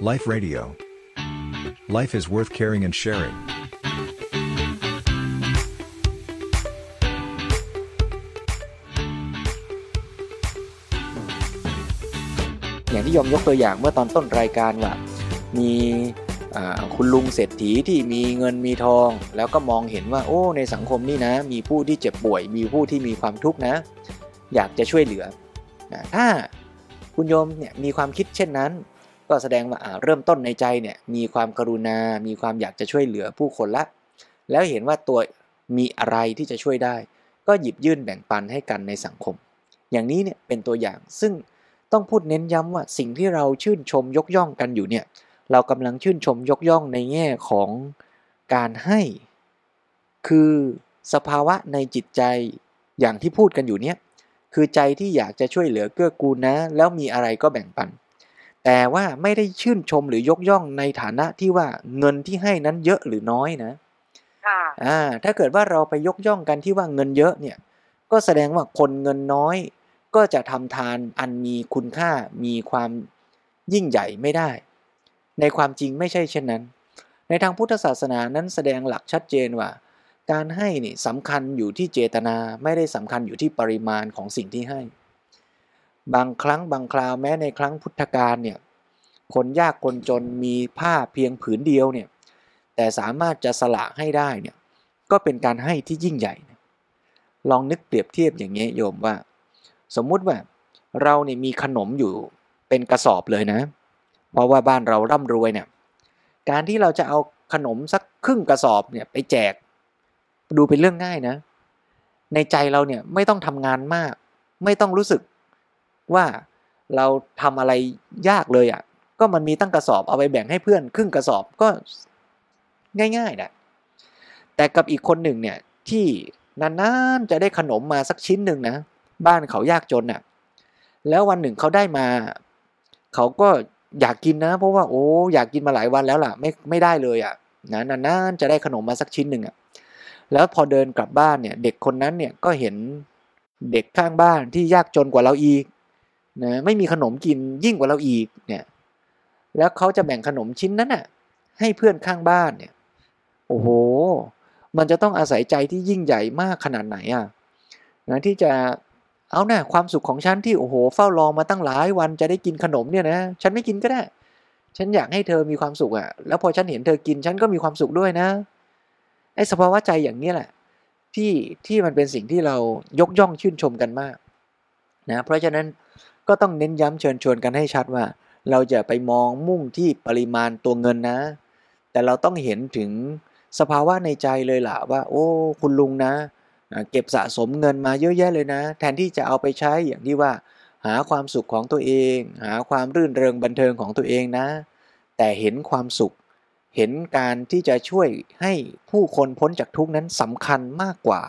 Life Radio. Life is worth caring and sharing. อย่างที่ยมยกตัวอย่างเมื่อตอนต้นรายการว่ามีคุณลุงเศรษฐีที่มีเงินมีทอง แล้วก็มองเห็นว่า โอ้ในสังคมนี่นะ มีผู้ที่เจ็บป่วย มีผู้ที่มีความทุกข์นะ อยากจะช่วยเหลือนะถ้าคุณโยมเนี่ยมีความคิดเช่นนั้น ก็แสดงว่าเริ่มต้นในใจเนี่ยมีความกรุณา มีความอยากจะช่วยเหลือผู้คนละ แล้วเห็นว่าตัวมีอะไรที่จะช่วยได้ ก็หยิบยื่นแบ่งปันให้กันในสังคม อย่างนี้เนี่ยเป็นตัวอย่างซึ่งต้องพูดเน้นย้ำว่าสิ่งที่เราชื่นชมยกย่องกันอยู่เนี่ยเรากำลังชื่นชมยกย่องในแง่ของการให้ คือสภาวะในจิตใจอย่างที่พูดกันอยู่เนี่ยคือใจที่อยากจะช่วยเหลือเกื้อกูลนะ แล้วมีอะไรก็แบ่งปัน แต่ว่าไม่ได้ชื่นชมหรือยกย่องในฐานะที่ว่าเงินที่ให้นั้นเยอะหรือน้อยนะค่ะอ่า ถ้าเกิดว่าเราไปยกย่องกันที่ว่าเงินเยอะเนี่ย ก็แสดงว่าคนเงินน้อย ก็จะทำทานอันมีคุณค่ามีความยิ่งใหญ่ไม่ได้ ในความจริงไม่ใช่เช่นนั้น ในทางพุทธศาสนานั้นแสดงหลักชัดเจนว่า การให้นี่สำคัญอยู่ที่เจตนาไม่ได้สำคัญอยู่ที่ปริมาณของสิ่งที่ให้ บางครั้งบางคราวแม้ในครั้งพุทธกาลเนี่ย คนยากคนจนมีผ้าเพียงผืนเดียวเนี่ยแต่สามารถจะสละให้ได้เนี่ยก็เป็นการให้ที่ยิ่งใหญ่ ลองนึกเปรียบเทียบอย่างนี้โยมว่า สมมุติว่าเราเนี่ยมีขนมอยู่เป็นกระสอบเลยนะ เพราะว่าบ้านเราร่ำรวยเนี่ยการที่เราจะเอาขนมสักครึ่งกระสอบเนี่ยไปแจก ดูเป็นเรื่องง่ายนะ ในใจเราเนี่ยไม่ต้องทำงานมาก ไม่ต้องรู้สึกว่าเราทำอะไรยากเลยอะ่ะ ก็มันมีตั้งกระสอบเอาไปแบ่งให้เพื่อนครึ่งกระสอบก็ง่ายๆนะแต่กับอีกคนหนึ่งเนี่ยที่นานๆจะได้ขนมมาสักชิ้นหนึ่งนะ บ้านเขายากจนน่ะ แล้ววันหนึ่งเขาได้มา เขาก็อยากกินนะ เพราะว่าโอ้อยากกินมาหลายวันแล้วล่ะ ไม่ไม่ได้เลยอะนะนานๆจะได้ขนมมาสักชิ้นหนึ่งอะแล้วพอเดินกลับบ้านเนี่ย เด็กคนนั้นเนี่ยก็เห็นเด็กข้างบ้านที่ยากจนกว่าเราอีกนะไม่มีขนมกินยิ่งกว่าเราอีกเนี่ย แล้วเขาจะแบ่งขนมชิ้นนั้นน่ะ ให้เพื่อนข้างบ้านเนี่ย โอ้โห มันจะต้องอาศัยใจที่ยิ่งใหญ่มากขนาดไหนอะนะที่จะเอานะ่ะความสุขของฉันที่โอ้โห เฝ้ารอมาตั้งหลายวันจะได้กินขนมเนี่ยนะฉันไม่กินก็ได้ ฉันอยากให้เธอมีความสุขอะ แล้วพอฉันเห็นเธอกินฉันก็มีความสุขด้วยนะไอ้สภาวะใจอย่างนี้แหละ ที่ที่มันเป็นสิ่งที่เรายกย่องชื่นชมกันมากนะเพราะฉะนั้นก็ต้องเน้นย้ำเชิญชวนกันให้ชัดว่า เราจะไปมองมุ่งที่ปริมาณตัวเงินนะ แต่เราต้องเห็นถึงสภาวะในใจเลยล่ะว่า โอ้ คุณลุงนะ เก็บสะสมเงินมาเยอะแยะเลยนะ แทนที่จะเอาไปใช้อย่างที่ว่า หาความสุขของตัวเอง หาความรื่นเริงบันเทิงของตัวเองนะ แต่เห็นความสุข เห็นการที่จะช่วยให้ผู้คนพ้นจากทุกนั้นสำคัญมากกว่า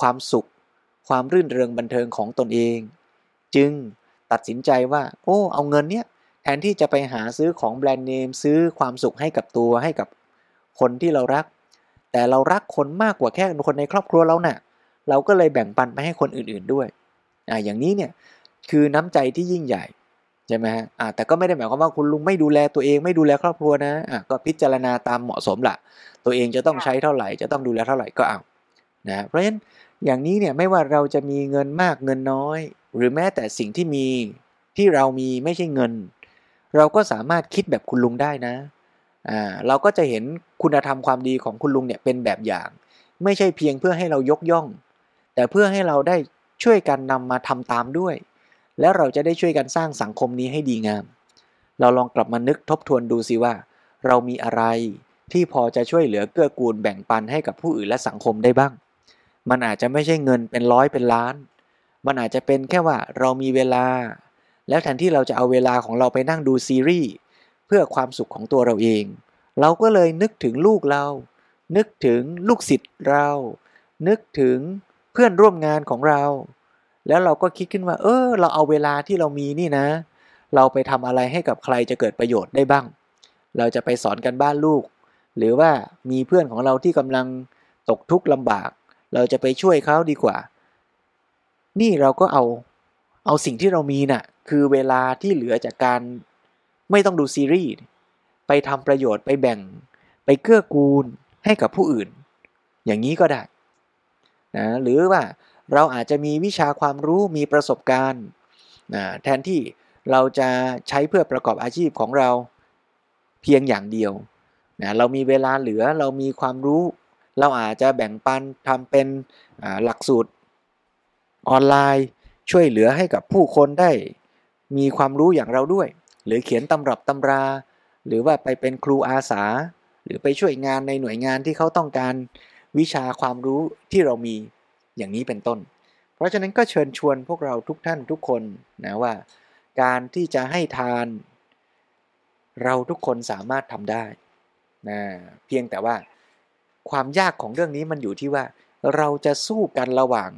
ความสุข ความรื่นเริงบันเทิงของตนเอง จึงตัดสินใจว่า โอ้ เอาเงินเนี้ย แทนที่จะไปหาซื้อของแบรนด์เนมซื้อความสุขให้กับตัวให้กับคนที่เรารัก แต่เรารักคนมากกว่าแค่คนในครอบครัวเราเนะ่ะ เราก็เลยแบ่งปันไปให้คนอื่นๆด้วยอ่าอย่างนี้เนี่ยคือน้ำใจที่ยิ่งใหญ่ใช่ไหมฮะอ่าแต่ก็ไม่ได้หมายความว่าคุณลุงไม่ดูแลตัวเองไม่ดูแลครอบครัวนะอ่าก็พิจารณาตามเหมาะสมละตัวเองจะต้องใช้เท่าไหร่ จะต้องดูแลเท่าไหร่ก็เอานะเพราะฉะนั้นอย่างนี้เนี่ยไม่ว่าเราจะมีเงินมากเงินน้อย หรือแม้แต่สิ่งที่มีที่เรามีไม่ใช่เงิน เราก็สามารถคิดแบบคุณลุงได้นะอ่าเราก็จะเห็นคุณธรรมความดีของคุณลุงเนี่ยเป็นแบบอย่าง ไม่ใช่เพียงเพื่อให้เรายกย่อง แต่เพื่อให้เราได้ช่วยกันนำมาทำตามด้วย แล้วเราจะได้ช่วยกันสร้างสังคมนี้ให้ดีงาม เราลองกลับมานึกทบทวนดูสิว่า เรามีอะไรที่พอจะช่วยเหลือเกื้อกูลแบ่งปันให้กับผู้อื่นและสังคมได้บ้าง มันอาจจะไม่ใช่เงินเป็นร้อยเป็นล้าน มันอาจจะเป็นแค่ว่าเรามีเวลา แล้วแทนที่เราจะเอาเวลาของเราไปนั่งดูซีรีส์เพื่อความสุขของตัวเราเอง เราก็เลยนึกถึงลูกเรา นึกถึงลูกศิษย์เรา นึกถึงเพื่อนร่วมงานของเรา แล้วเราก็คิดขึ้นว่า เออ เราเอาเวลาที่เรามีนี่นะ เราไปทำอะไรให้กับใครจะเกิดประโยชน์ได้บ้าง เราจะไปสอนกันบ้านลูก หรือว่ามีเพื่อนของเราที่กำลังตกทุกข์ลำบาก เราจะไปช่วยเขาดีกว่า นี่เราก็เอา เอาสิ่งที่เรามีน่ะคือเวลาที่เหลือจากการไม่ต้องดูซีรีส์ไปทำประโยชน์ไปแบ่ง ไปเกื้อกูลให้กับผู้อื่น อย่างนี้ก็ได้นะหรือว่าเราอาจจะมีวิชาความรู้มีประสบการณ์นะแทนที่เราจะใช้เพื่อประกอบอาชีพของเราเพียงอย่างเดียวนะเรามีเวลาเหลือเรามีความรู้ เราอาจจะแบ่งปันทำเป็นหลักสูตรออนไลน์ ช่วยเหลือให้กับผู้คนได้ มีความรู้อย่างเราด้วย หรือเขียนตำรับตำรา หรือว่าไปเป็นครูอาสา หรือไปช่วยงานในหน่วยงานที่เขาต้องการวิชาความรู้ที่เรามีอย่างนี้เป็นต้น เพราะฉะนั้นก็เชิญชวนพวกเราทุกท่านทุกคนนะว่า การที่จะให้ทาน เราทุกคนสามารถทำได้นะเพียงแต่ว่าความยากของเรื่องนี้มันอยู่ที่ว่า เราจะสู้กันระหว่าง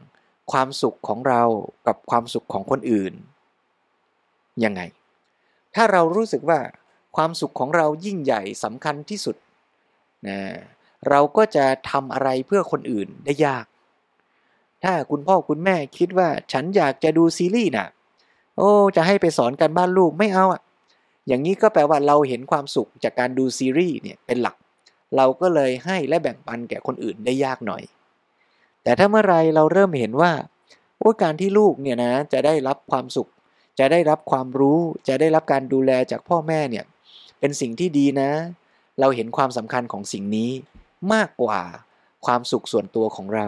ความสุขของเรากับความสุขของคนอื่นยังไง ถ้าเรารู้สึกว่าความสุขของเรายิ่งใหญ่สำคัญที่สุดนะเราก็จะทำอะไรเพื่อคนอื่นได้ยาก ถ้าคุณพ่อคุณแม่คิดว่าฉันอยากจะดูซีรีส์น่ะ โอ้ จะให้ไปสอนกันบ้านลูกไม่เอาอะ อย่างนี้ก็แปลว่าเราเห็นความสุขจากการดูซีรีส์เนี่ยเป็นหลัก เราก็เลยให้และแบ่งปันแก่คนอื่นได้ยากหน่อย แต่ถ้าเมื่อไรเราเริ่มเห็นว่าว่าการที่ลูกเนี่ยนะจะได้รับความสุข จะได้รับความรู้ จะได้รับการดูแลจากพ่อแม่เนี่ยเป็นสิ่งที่ดีนะ เราเห็นความสำคัญของสิ่งนี้มากกว่าความสุขส่วนตัวของเรา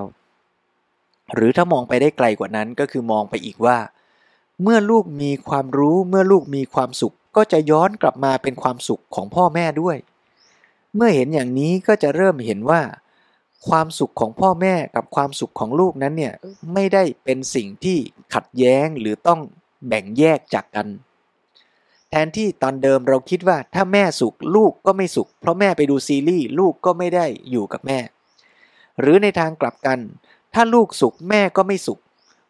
หรือถ้ามองไปได้ไกลกว่านั้นก็คือมองไปอีกว่า เมื่อลูกมีความรู้เมื่อลูกมีความสุข ก็จะย้อนกลับมาเป็นความสุขของพ่อแม่ด้วย เมื่อเห็นอย่างนี้ก็จะเริ่มเห็นว่า ความสุขของพ่อแม่กับความสุขของลูกนั้นเนี่ยไม่ได้เป็นสิ่งที่ขัดแย้งหรือต้องแบ่งแยกจากกัน แทนที่ตอนเดิมเราคิดว่าถ้าแม่สุขลูกก็ไม่สุข เพราะแม่ไปดูซีรีส์ลูกก็ไม่ได้อยู่กับแม่ หรือในทางกลับกัน ถ้าลูกสุขแม่ก็ไม่สุข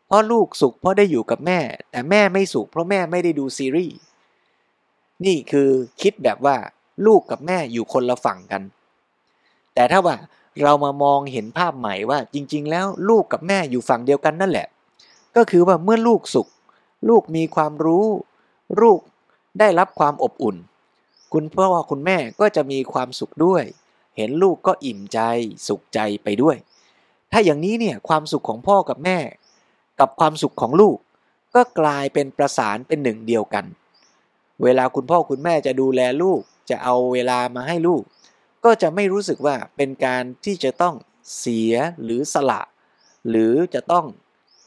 เพราะลูกสุขเพราะได้อยู่กับแม่ แต่แม่ไม่สุขเพราะแม่ไม่ได้ดูซีรีส์นี่คือคิดแบบว่าลูกกับแม่อยู่คนละฝั่งกัน แต่ถ้าว่า เรามามองเห็นภาพใหม่ว่าจริง ๆ แล้วลูกกับแม่อยู่ฝั่งเดียวกันนั่นแหละ ก็คือว่าเมื่อลูกสุข ลูกมีความรู้ ลูกได้รับความอบอุ่น คุณพ่อคุณแม่ก็จะมีความสุขด้วย เห็นลูกก็อิ่มใจสุขใจไปด้วย ถ้าอย่างนี้เนี่ยความสุขของพ่อกับแม่ กับความสุขของลูก ก็กลายเป็นประสานเป็นหนึ่งเดียวกัน เวลาคุณพ่อคุณแม่จะดูแลลูกจะเอาเวลามาให้ลูก ก็จะไม่รู้สึกว่าเป็นการที่จะต้องเสียหรือสละ หรือจะต้อง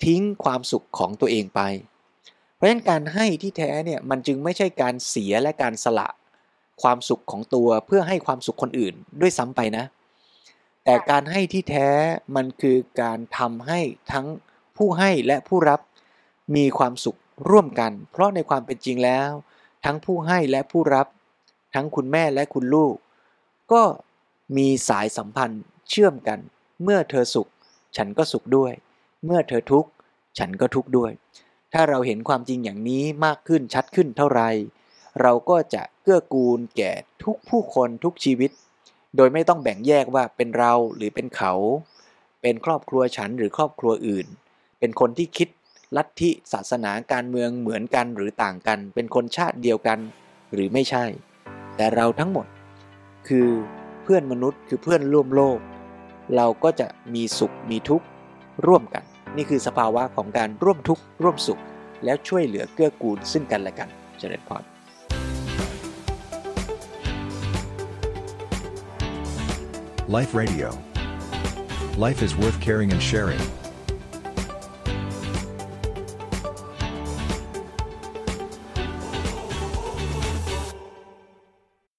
ทิ้งความสุขของตัวเองไป เพราะฉะนั้นการให้ที่แท้เนี่ยมันจึงไม่ใช่การเสียและการสละ ความสุขของตัวเพื่อให้ความสุขคนอื่นด้วยซ้ำไปนะ แต่การให้ที่แท้มันคือการทำให้ทั้งผู้ให้และผู้รับมีความสุขร่วมกัน เพราะในความเป็นจริงแล้ว ทั้งผู้ให้และผู้รับ ทั้งคุณแม่และคุณลูก ก็มีสายสัมพันธ์เชื่อมกัน เมื่อเธอสุข ฉันก็สุขด้วย เมื่อเธอทุกข์ฉันก็ทุกข์ด้วย ถ้าเราเห็นความจริงอย่างนี้มากขึ้นชัดขึ้นเท่าไรเราก็จะเกื้อกูลแก่ทุกผู้คนทุกชีวิต โดยไม่ต้องแบ่งแยกว่าเป็นเราหรือเป็นเขา เป็นครอบครัวฉันหรือครอบครัวอื่น เป็นคนที่คิดลัทธิศาสนาการเมืองเหมือนกันหรือต่างกัน เป็นคนชาติเดียวกัน หรือไม่ใช่ แต่เราทั้งหมด คือเพื่อนมนุษย์คือเพื่อนร่วมโลก เราก็จะมีสุขมีทุกข์ร่วมกัน นี่คือสภาวะของการร่วมทุกข์ร่วมสุข แล้วช่วยเหลือเกื้อกูลซึ่งกันและกันเจริญพร Life Radio Life is worth caring and sharing